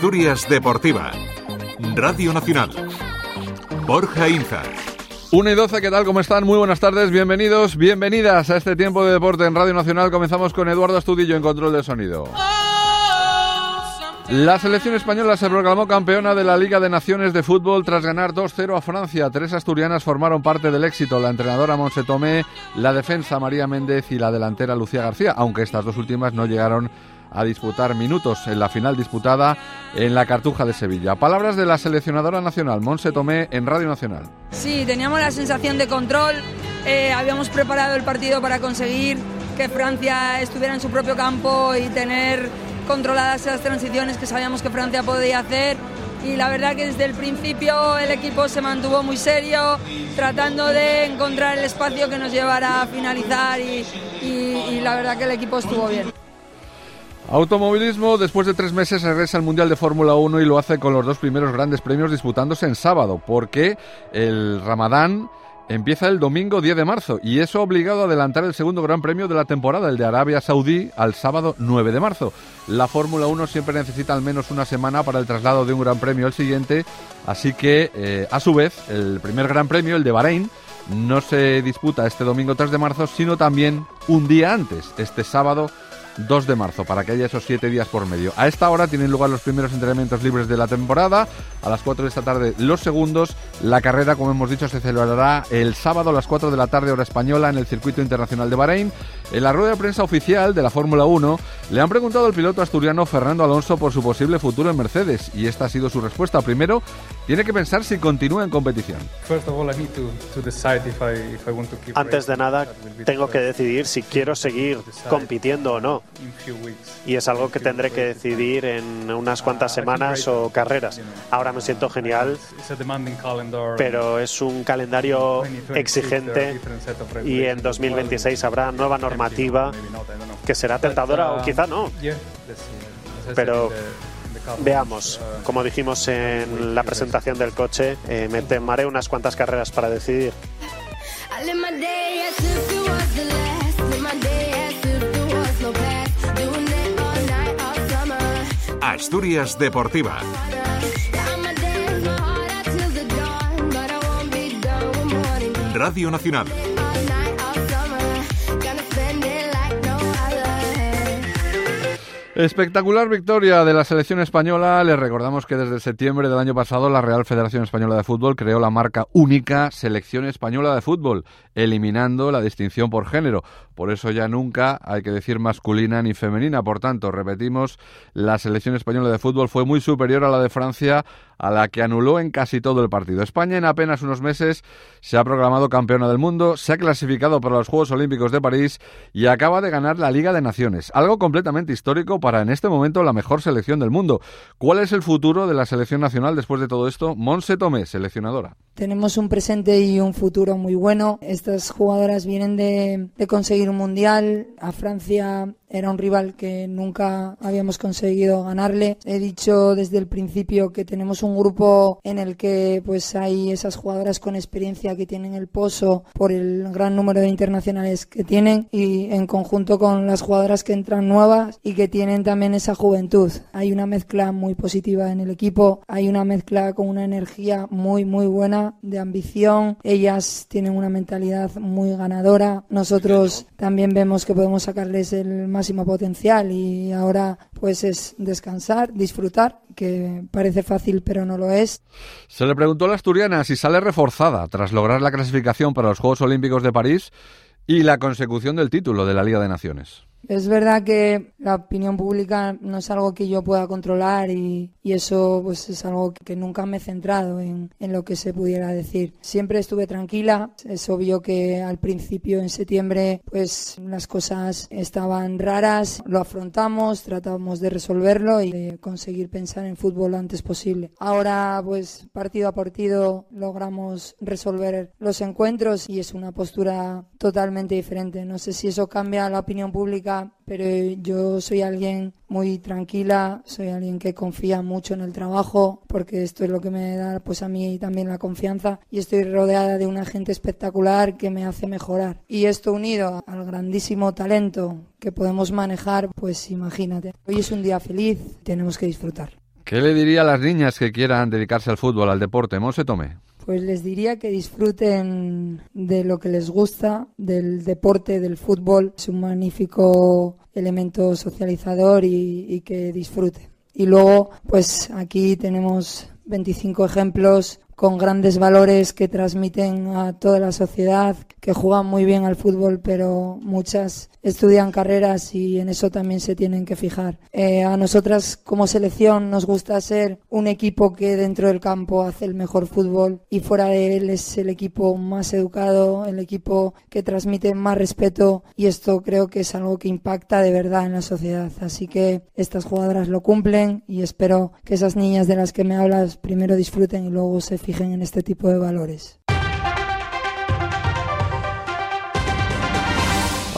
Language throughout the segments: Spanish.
Asturias Deportiva. Radio Nacional. Borja Inza. 1 y 12, ¿qué tal? ¿Cómo están? Muy buenas tardes, bienvenidos, bienvenidas a este tiempo de deporte en Radio Nacional. Comenzamos con Eduardo Astudillo en control de sonido. La selección española se proclamó campeona de la Liga de Naciones de Fútbol tras ganar 2-0 a Francia. Tres asturianas formaron parte del éxito, la entrenadora Monse Tomé, la defensa María Méndez y la delantera Lucía García, aunque estas dos últimas no llegaron a disputar minutos en la final disputada en la Cartuja de Sevilla. Palabras de la seleccionadora nacional, Monse Tomé, en Radio Nacional. Sí, teníamos la sensación de control, eh, habíamos preparado el partido para conseguir que Francia estuviera en su propio campo y tener controladas esas transiciones que sabíamos que Francia podía hacer y la verdad que desde el principio el equipo se mantuvo muy serio, tratando de encontrar el espacio que nos llevara a finalizar y, y la verdad que el equipo estuvo bien. Automovilismo, después de tres meses regresa al Mundial de Fórmula 1 y lo hace con los dos primeros grandes premios disputándose en sábado, porque el Ramadán empieza el domingo 10 de marzo y eso ha obligado a adelantar el segundo gran premio de la temporada, el de Arabia Saudí, al sábado 9 de marzo. La Fórmula 1 siempre necesita al menos una semana para el traslado de un gran premio al siguiente, así que eh, a su vez el primer gran premio, el de Bahrein, no se disputa este domingo 3 de marzo, sino también un día antes, este sábado 2 de marzo, para que haya esos 7 días por medio. A esta hora tienen lugar los primeros entrenamientos libres de la temporada, a las 4 de esta tarde los segundos. La carrera, como hemos dicho, se celebrará el sábado a las 4 de la tarde hora española en el Circuito Internacional de Bahrein. En la rueda de prensa oficial de la Fórmula 1 le han preguntado al piloto asturiano Fernando Alonso por su posible futuro en Mercedes y esta ha sido su respuesta. Primero, tiene que pensar si continúa en competición. Antes de nada, tengo que decidir si quiero seguir compitiendo o no. Y es algo que tendré que decidir en unas cuantas semanas o carreras. Ahora me siento genial, pero es un calendario exigente y en 2026 habrá nueva normativa que será tentadora o quizá no. Pero veamos, como dijimos en la presentación del coche, eh, me temaré unas cuantas carreras para decidir. Asturias Deportiva. Radio Nacional. Espectacular victoria de la selección española. Les recordamos que desde septiembre del año pasado la Real Federación Española de Fútbol creó la marca única Selección Española de Fútbol, eliminando la distinción por género. Por eso ya nunca hay que decir masculina ni femenina. Por tanto, repetimos, la selección española de fútbol fue muy superior a la de Francia a la que anuló en casi todo el partido. España en apenas unos meses se ha proclamado campeona del mundo, se ha clasificado para los Juegos Olímpicos de París y acaba de ganar la Liga de Naciones, algo completamente histórico para en este momento la mejor selección del mundo. ¿Cuál es el futuro de la selección nacional después de todo esto? Monse Tomé, seleccionadora. Tenemos un presente y un futuro muy bueno. Estas jugadoras vienen de, de conseguir un mundial. A Francia era un rival que nunca habíamos conseguido ganarle. He dicho desde el principio que tenemos un grupo en el que pues hay esas jugadoras con experiencia que tienen el pozo por el gran número de internacionales que tienen y en conjunto con las jugadoras que entran nuevas y que tienen también esa juventud. Hay una mezcla muy positiva en el equipo, hay una mezcla con una energía muy muy buena de ambición. Ellas tienen una mentalidad muy ganadora. Nosotros también vemos que podemos sacarles el máximo potencial y ahora pues es descansar, disfrutar, que parece fácil pero no lo es. Se le preguntó a la asturiana si sale reforzada tras lograr la clasificación para los Juegos Olímpicos de París y la consecución del título de la Liga de Naciones. Es verdad que la opinión pública no es algo que yo pueda controlar y, eso pues es algo que nunca me he centrado en, en, lo que se pudiera decir. Siempre estuve tranquila. Es obvio que al principio, en septiembre, pues las cosas estaban raras. Lo afrontamos, tratamos de resolverlo y de conseguir pensar en fútbol lo antes posible. Ahora, pues partido a partido, logramos resolver los encuentros y es una postura totalmente diferente. No sé si eso cambia la opinión pública pero yo soy alguien muy tranquila, soy alguien que confía mucho en el trabajo, porque esto es lo que me da pues a mí también la confianza y estoy rodeada de una gente espectacular que me hace mejorar. Y esto unido al grandísimo talento que podemos manejar, pues imagínate. Hoy es un día feliz, tenemos que disfrutar. ¿Qué le diría a las niñas que quieran dedicarse al fútbol, al deporte? Monse Tome. Pues les diría que disfruten de lo que les gusta, del deporte, del fútbol. Es un magnífico elemento socializador y, y que disfruten. Y luego, pues aquí tenemos 25 ejemplos con grandes valores que transmiten a toda la sociedad, que juegan muy bien al fútbol, pero muchas estudian carreras y en eso también se tienen que fijar. Eh, a nosotras como selección nos gusta ser un equipo que dentro del campo hace el mejor fútbol y fuera de él es el equipo más educado, el equipo que transmite más respeto y esto creo que es algo que impacta de verdad en la sociedad. Así que estas jugadoras lo cumplen y espero que esas niñas de las que me hablas primero disfruten y luego se fijen en este tipo de valores.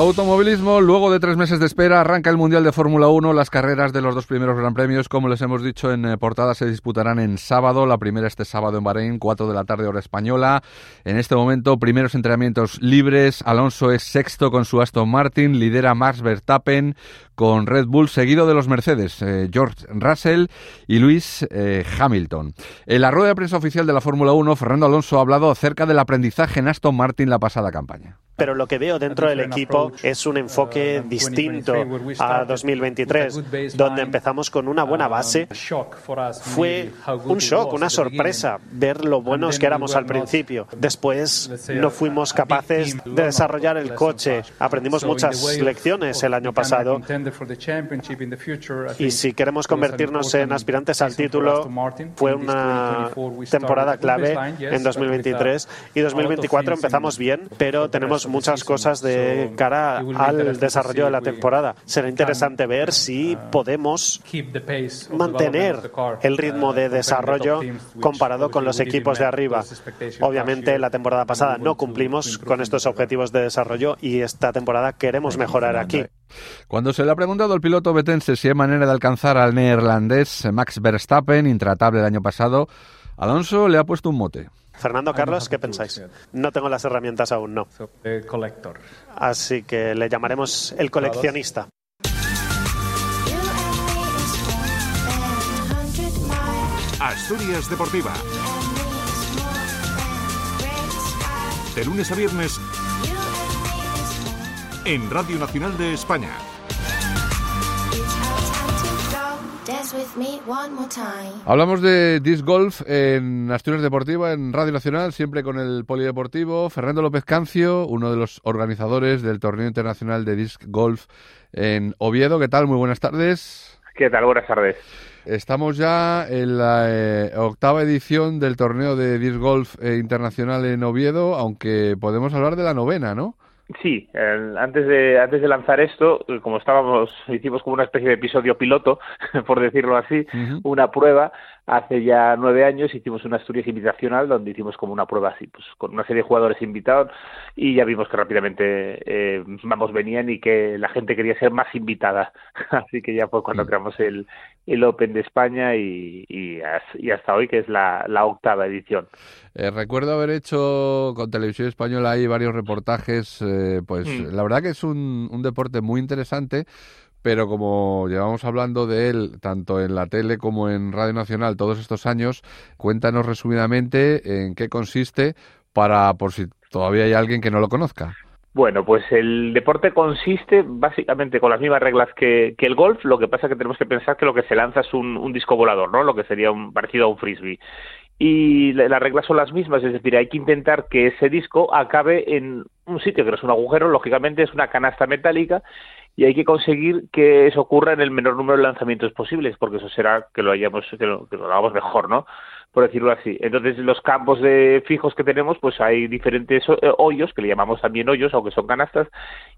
Automovilismo, luego de tres meses de espera, arranca el Mundial de Fórmula 1. Las carreras de los dos primeros Gran Premios, como les hemos dicho en eh, portada, se disputarán en sábado. La primera este sábado en Bahrein, 4 de la tarde hora española. En este momento, primeros entrenamientos libres. Alonso es sexto con su Aston Martin, lidera Max Verstappen con Red Bull, seguido de los Mercedes, eh, George Russell y Luis eh, Hamilton. En la rueda de prensa oficial de la Fórmula 1, Fernando Alonso ha hablado acerca del aprendizaje en Aston Martin la pasada campaña pero lo que veo dentro del equipo es un enfoque distinto a 2023, donde empezamos con una buena base. Fue un shock, una sorpresa ver lo buenos que éramos al principio. Después no fuimos capaces de desarrollar el coche. Aprendimos muchas lecciones el año pasado. Y si queremos convertirnos en aspirantes al título, fue una temporada clave en 2023 y 2024 empezamos bien, pero tenemos muchas cosas de cara al desarrollo de la temporada. Será interesante ver si uh, podemos mantener el ritmo de uh, desarrollo comparado con los equipos de arriba. Obviamente la temporada pasada no cumplimos con estos objetivos de desarrollo y esta temporada queremos mejorar aquí. Cuando se le ha preguntado al piloto betense si hay manera de alcanzar al neerlandés Max Verstappen, intratable el año pasado, Alonso le ha puesto un mote. Fernando, Carlos, ¿qué pensáis? No tengo las herramientas aún, no. Así que le llamaremos el coleccionista. Asturias Deportiva. De lunes a viernes en Radio Nacional de España. Hablamos de disc golf en Asturias Deportiva, en Radio Nacional, siempre con el polideportivo. Fernando López Cancio, uno de los organizadores del torneo internacional de disc golf en Oviedo. ¿Qué tal? Muy buenas tardes. ¿Qué tal? Buenas tardes. Estamos ya en la eh, octava edición del torneo de disc golf eh, internacional en Oviedo, aunque podemos hablar de la novena, ¿no? Sí, antes de antes de lanzar esto, como estábamos, hicimos como una especie de episodio piloto, por decirlo así, una prueba hace ya nueve años hicimos una Asturias invitacional donde hicimos como una prueba así, pues con una serie de jugadores invitados y ya vimos que rápidamente eh, vamos venían y que la gente quería ser más invitada, así que ya fue cuando creamos el, el Open de España y, y, hasta hoy que es la, la octava edición. Eh, recuerdo haber hecho con Televisión Española ahí varios reportajes, eh, pues mm. la verdad que es un, un deporte muy interesante pero como llevamos hablando de él tanto en la tele como en Radio Nacional todos estos años, cuéntanos resumidamente en qué consiste para por si todavía hay alguien que no lo conozca. Bueno, pues el deporte consiste básicamente con las mismas reglas que, el golf, lo que pasa es que tenemos que pensar que lo que se lanza es un, un disco volador, ¿no? Lo que sería un, parecido a un frisbee y las reglas son las mismas, es decir, hay que intentar que ese disco acabe en un sitio que no es un agujero, lógicamente es una canasta metálica y hay que conseguir que eso ocurra en el menor número de lanzamientos posibles, porque eso será que lo hayamos que lo, que lo hagamos mejor, ¿no? Por decirlo así. Entonces, los campos de fijos que tenemos, pues hay diferentes eh, hoyos, que le llamamos también hoyos, aunque son canastas,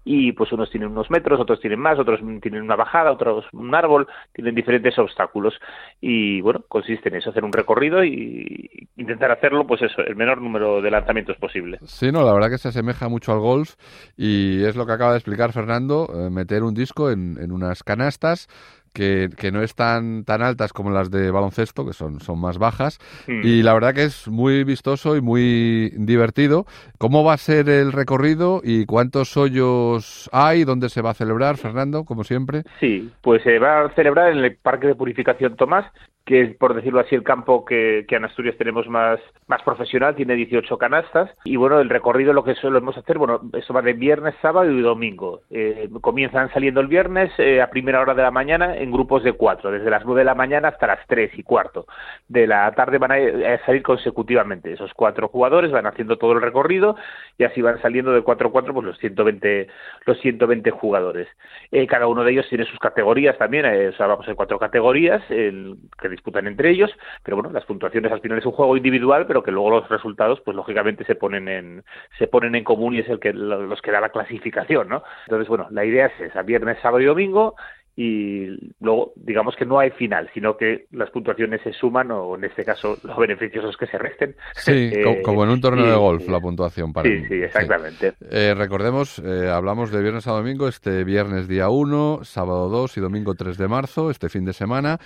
y pues unos tienen unos metros, otros tienen más, otros tienen una bajada, otros un árbol, tienen diferentes obstáculos. Y bueno, consiste en eso, hacer un recorrido y intentar hacerlo, pues eso, el menor número de lanzamientos posible. Sí, no, la verdad que se asemeja mucho al golf y es lo que acaba de explicar Fernando, eh, meter un disco en, en unas canastas que, que, no están tan altas como las de baloncesto, que son, son más bajas. Mm. Y la verdad que es muy vistoso y muy divertido. ¿Cómo va a ser el recorrido y cuántos hoyos hay? ¿Dónde se va a celebrar, Fernando, como siempre? Sí, pues se va a celebrar en el Parque de Purificación Tomás, que es, por decirlo así, el campo que, que en Asturias tenemos más, más profesional, tiene 18 canastas. Y bueno, el recorrido lo que solemos hacer, bueno, eso va de viernes, sábado y domingo. Eh, comienzan saliendo el viernes eh, a primera hora de la mañana en grupos de cuatro, desde las nueve de la mañana hasta las tres y cuarto de la tarde van a, a salir consecutivamente. Esos cuatro jugadores van haciendo todo el recorrido y así van saliendo de cuatro a cuatro pues los 120, los 120 jugadores. Eh, cada uno de ellos tiene sus categorías también, eh, o sea, vamos en cuatro categorías que disputan entre ellos, pero bueno, las puntuaciones al final es un juego individual, pero que luego los resultados, pues lógicamente se ponen en, se ponen en común y es el que los que da la clasificación, ¿no? Entonces, bueno, la idea es esa, viernes, sábado y domingo, y luego digamos que no hay final, sino que las puntuaciones se suman o en este caso los beneficios los que se resten. Sí, eh, como en un torneo de golf la puntuación para Sí, sí, exactamente. Sí. Eh, recordemos, eh, hablamos de viernes a domingo, este viernes día 1, sábado 2 y domingo 3 de marzo, este fin de semana.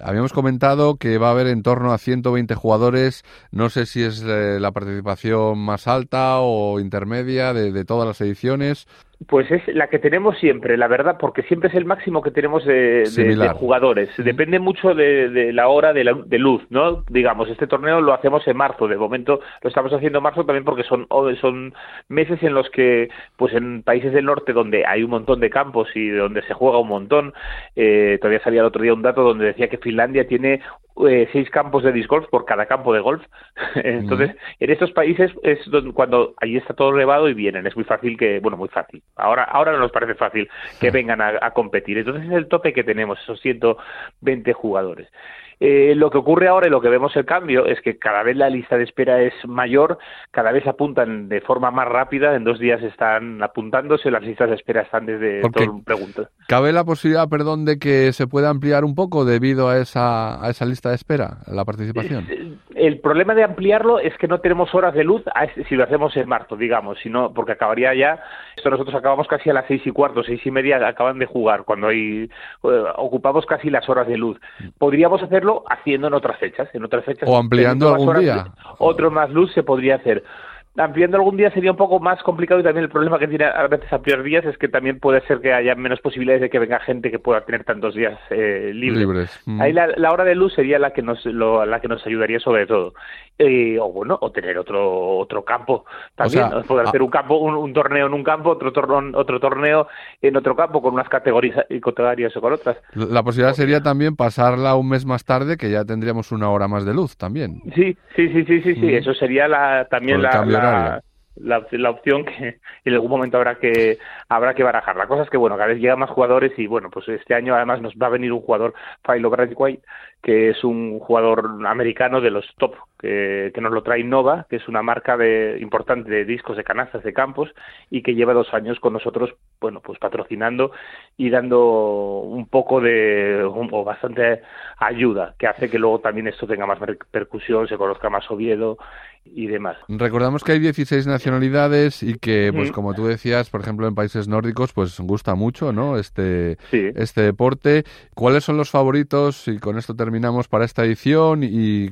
Habíamos comentado que va a haber en torno a 120 jugadores, no sé si es la participación más alta o intermedia de, de todas las ediciones. Pues es la que tenemos siempre, la verdad, porque siempre es el máximo que tenemos de, de, de jugadores. Depende mucho de, de la hora de, la, de, luz, ¿no? Digamos, este torneo lo hacemos en marzo, de momento lo estamos haciendo en marzo también porque son, son meses en los que, pues en países del norte donde hay un montón de campos y donde se juega un montón, eh, todavía salía el otro día un dato donde decía que Finlandia tiene eh, seis campos de disc golf por cada campo de golf. Entonces, mm. en estos países es donde, cuando ahí está todo elevado y vienen, es muy fácil que, bueno, muy fácil. Ahora, ahora no nos parece fácil que vengan a, a competir. Entonces es el tope que tenemos, esos 120 jugadores. Eh, lo que ocurre ahora y lo que vemos el cambio es que cada vez la lista de espera es mayor, cada vez apuntan de forma más rápida, en dos días están apuntándose, las listas de espera están desde todo preguntas. ¿Cabe la posibilidad, perdón, de que se pueda ampliar un poco debido a esa, a esa lista de espera, la participación? El problema de ampliarlo es que no tenemos horas de luz si lo hacemos en marzo, digamos, sino porque acabaría ya, esto nosotros acabamos casi a las seis y cuarto, seis y media acaban de jugar, cuando hay, eh, ocupamos casi las horas de luz. Podríamos haciendo en otras fechas, en otras fechas. O ampliando algún día. Otro más luz se podría hacer ampliando algún día sería un poco más complicado y también el problema que tiene a veces ampliar días es que también puede ser que haya menos posibilidades de que venga gente que pueda tener tantos días eh, libres. libres. Mm. Ahí la, la, hora de luz sería la que nos lo, la que nos ayudaría sobre todo. Eh, o bueno, o tener otro otro campo también, O sea, poder hacer un campo, un, un torneo en un campo, otro torneo, otro torneo en otro campo con unas categorías y categorías o con otras. La posibilidad sería también pasarla un mes más tarde, que ya tendríamos una hora más de luz también. Sí, sí, sí, sí, sí, sí. Mm. eso sería la también la, la, la, opción que en algún momento habrá que habrá que barajar. La cosa es que bueno, cada vez llegan más jugadores y bueno, pues este año además nos va a venir un jugador Philo Braithwaite que es un jugador americano de los top que, que nos lo trae Nova, que es una marca de, importante de discos de canastas de campos y que lleva dos años con nosotros, bueno, pues patrocinando y dando un poco de o bastante ayuda, que hace que luego también esto tenga más repercusión, se conozca más Oviedo y demás. Recordamos que hay 16 nacionalidades y que, pues Mm. como tú decías, por ejemplo, en países nórdicos, pues gusta mucho, ¿no? Este, Sí. este deporte. ¿Cuáles son los favoritos? Y con esto terminamos para esta edición y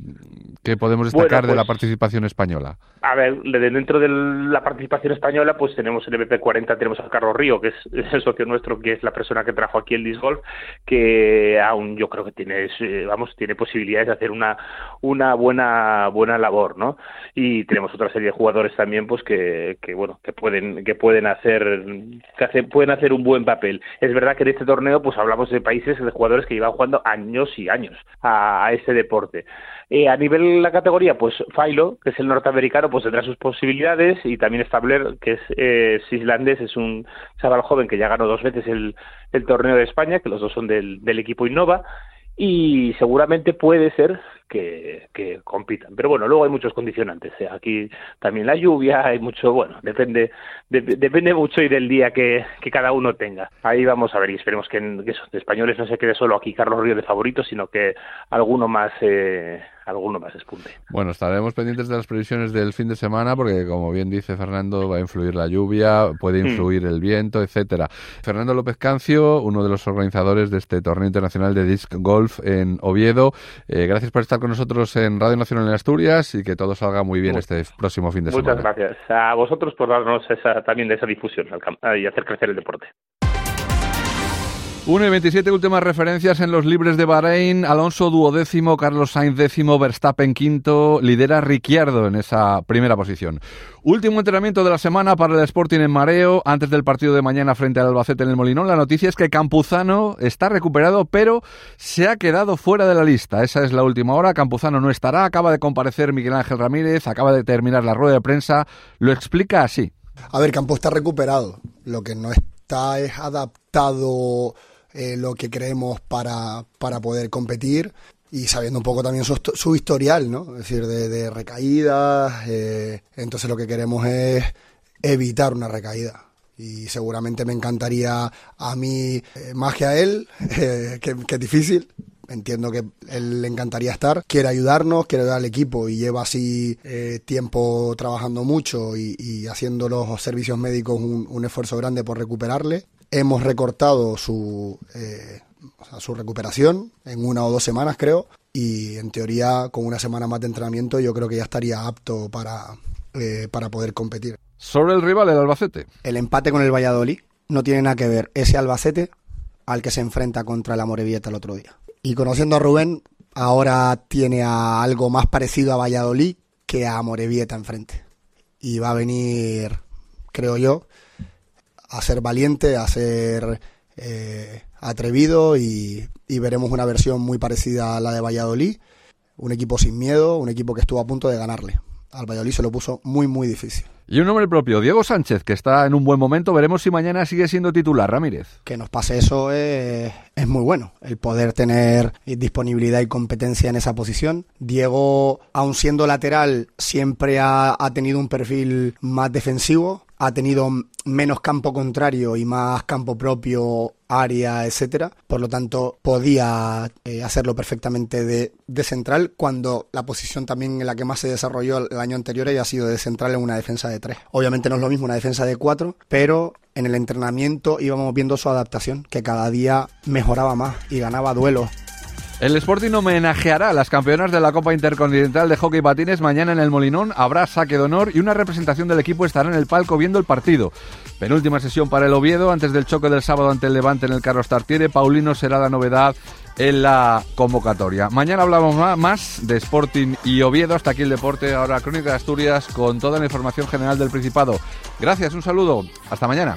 qué podemos destacar Bueno, de la pues- participación española. A ver, de dentro de la participación española, pues tenemos el MP40, tenemos a Carlos Río, que es, es el socio nuestro, que es la persona que trajo aquí el disc golf, que aún yo creo que tiene, eh, vamos, tiene posibilidades de hacer una, una buena, buena labor, ¿no? Y tenemos otra serie de jugadores también, pues que, que bueno, que pueden, que pueden hacer, que hace- pueden hacer un buen papel. Es verdad que en este torneo, pues hablamos de países, de jugadores que llevan jugando años y años a, a este deporte. Eh, a nivel de la categoría, pues Philo, que es el norteamericano, pues tendrá sus posibilidades y también Stabler, que es, eh, es islandés, es un chaval joven que ya ganó dos veces el, el torneo de España, que los dos son del, del equipo Innova y seguramente puede ser que, compitan. Pero bueno, luego hay muchos condicionantes. ¿eh? Aquí también la lluvia, hay mucho, bueno, depende de- depende mucho y del día que, que cada uno tenga. Ahí vamos a ver y esperemos que, en- que esos españoles no se quede solo aquí Carlos Río de favorito, sino que alguno más, eh, alguno más despunte. Bueno, estaremos pendientes de las previsiones del fin de semana porque, como bien dice Fernando, va a influir la lluvia, puede hmm. influir el viento, etcétera. Fernando López Cancio, uno de los organizadores de este torneo internacional de disc golf en Oviedo. Eh, gracias por estar con nosotros en Radio Nacional en Asturias y que todo salga muy bien este próximo fin de semana. Muchas gracias a vosotros por darnos esa, también de esa difusión y hacer crecer el deporte. 1 y 27 últimas referencias en los libres de Bahrein. Alonso duodécimo, Carlos Sainz décimo, Verstappen quinto, lidera Ricciardo en esa primera posición. Último entrenamiento de la semana para el Sporting en mareo. Antes del partido de mañana frente al Albacete en el Molinón, la noticia es que Campuzano está recuperado, pero se ha quedado fuera de la lista. Esa es la última hora. Campuzano no estará. Acaba de comparecer Miguel Ángel Ramírez, acaba de terminar la rueda de prensa. Lo explica así. A ver, Campo está recuperado. Lo que no está es adaptado eh, lo que creemos para, para poder competir y sabiendo un poco también su, su historial, ¿no? Es decir, de, recaídas. Eh, entonces lo que queremos es evitar una recaída. Y seguramente me encantaría a mí, eh, más que a él, que, que, es difícil, entiendo que él le encantaría estar, quiere ayudarnos, quiere ayudar al equipo y lleva así tiempo trabajando mucho y, haciendo los servicios médicos un, un, esfuerzo grande por recuperarle hemos recortado su, eh, su recuperación en una o dos semanas, creo, y en teoría con una semana más de entrenamiento yo creo que ya estaría apto para, eh, para poder competir. Sobre el rival, el Albacete. El empate con el Valladolid no tiene nada que ver ese Albacete al que se enfrenta contra el Amorebieta el otro día. Y conociendo a Rubén, ahora tiene a algo más parecido a Valladolid que a Amorebieta enfrente. Y va a venir, creo yo, a ser valiente, a ser eh, atrevido y, y, veremos una versión muy parecida a la de Valladolid. Un equipo sin miedo, un equipo que estuvo a punto de ganarle. Al Valladolid se lo puso muy, muy difícil. Y un nombre propio, Diego Sánchez, que está en un buen momento. Veremos si mañana sigue siendo titular, Ramírez. Que nos pase eso es, es, muy bueno, el poder tener disponibilidad y competencia en esa posición. Diego, aun siendo lateral, siempre ha, ha tenido un perfil más defensivo ha tenido menos campo contrario y más campo propio, área, etcétera. Por lo tanto, podía eh, hacerlo perfectamente de, central cuando la posición también en la que más se desarrolló el año anterior haya sido de central en una defensa de tres. Obviamente no es lo mismo una defensa de cuatro, pero en el entrenamiento íbamos viendo su adaptación, que cada día mejoraba más y ganaba duelos el Sporting homenajeará a las campeonas de la Copa Intercontinental de Hockey Patines mañana en el Molinón. Habrá saque de honor y una representación del equipo estará en el palco viendo el partido. Penúltima sesión para el Oviedo antes del choque del sábado ante el Levante en el Carlos Tartiere. Paulino será la novedad en la convocatoria. Mañana hablamos más de Sporting y Oviedo. Hasta aquí el deporte. Ahora Crónica de Asturias con toda la información general del Principado. Gracias, un saludo. Hasta mañana.